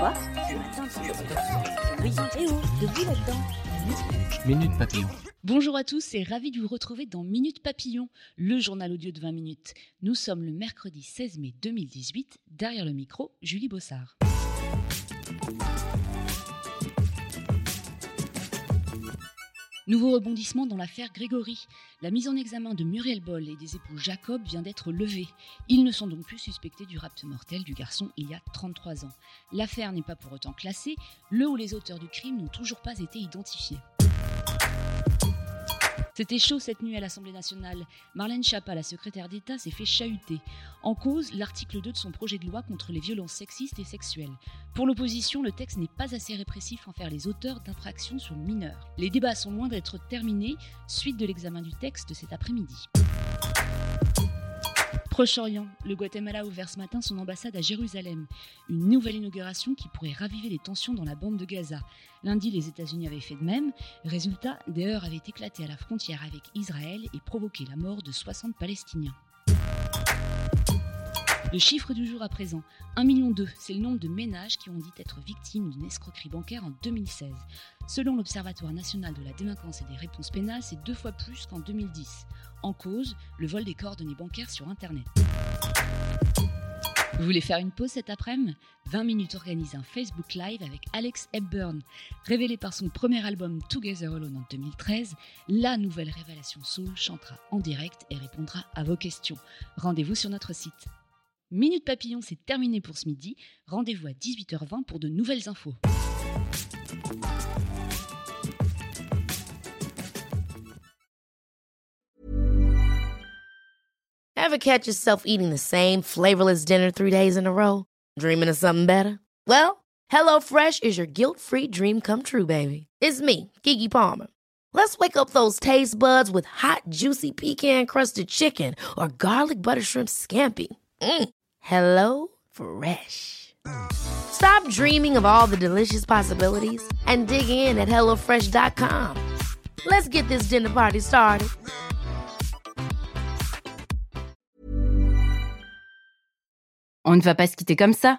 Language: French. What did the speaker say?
Quoi Minute Papillon. Bonjour à tous et ravi de vous retrouver dans Minute Papillon, le journal audio de 20 minutes. Nous sommes le mercredi 16 mai 2018. Derrière le micro, Julie Bossard. Nouveau rebondissement dans l'affaire Grégory. La mise en examen de Muriel Boll et des époux Jacob vient d'être levée. Ils ne sont donc plus suspectés du rapt mortel du garçon il y a 33 ans. L'affaire n'est pas pour autant classée, le ou les auteurs du crime n'ont toujours pas été identifiés. C'était chaud cette nuit à l'Assemblée nationale. Marlène Schiappa, la secrétaire d'État, s'est fait chahuter. En cause, l'article 2 de son projet de loi contre les violences sexistes et sexuelles. Pour l'opposition, le texte n'est pas assez répressif envers les auteurs d'infractions sur mineurs. Les débats sont loin d'être terminés, suite de l'examen du texte cet après-midi. Proche-Orient, le Guatemala a ouvert ce matin son ambassade à Jérusalem. Une nouvelle inauguration qui pourrait raviver les tensions dans la bande de Gaza. Lundi, les États-Unis avaient fait de même. Résultat, des heurts avaient éclaté à la frontière avec Israël et provoqué la mort de 60 Palestiniens. Le chiffre du jour à présent, 1,2 million, c'est le nombre de ménages qui ont dit être victimes d'une escroquerie bancaire en 2016. Selon l'Observatoire national de la délinquance et des réponses pénales, c'est deux fois plus qu'en 2010. En cause, le vol des coordonnées bancaires sur Internet. Vous voulez faire une pause cet après-midi? 20 minutes organise un Facebook Live avec Alex Hepburn. Révélé par son premier album Together Alone en 2013, la nouvelle révélation Soul chantera en direct et répondra à vos questions. Rendez-vous sur notre site. Minute Papillon, c'est terminé pour ce midi. Rendez-vous à 18h20 pour de nouvelles infos. Ever catch yourself eating the same flavorless dinner three days in a row? Dreaming of something better? Well, HelloFresh is your guilt-free dream come true, baby. It's me, Kiki Palmer. Let's wake up those taste buds with hot, juicy pecan-crusted chicken or garlic butter shrimp scampi. Mm. Hello Fresh. Stop dreaming of all the delicious possibilities and dig in at HelloFresh.com. Let's get this dinner party started. On ne va pas se quitter comme ça.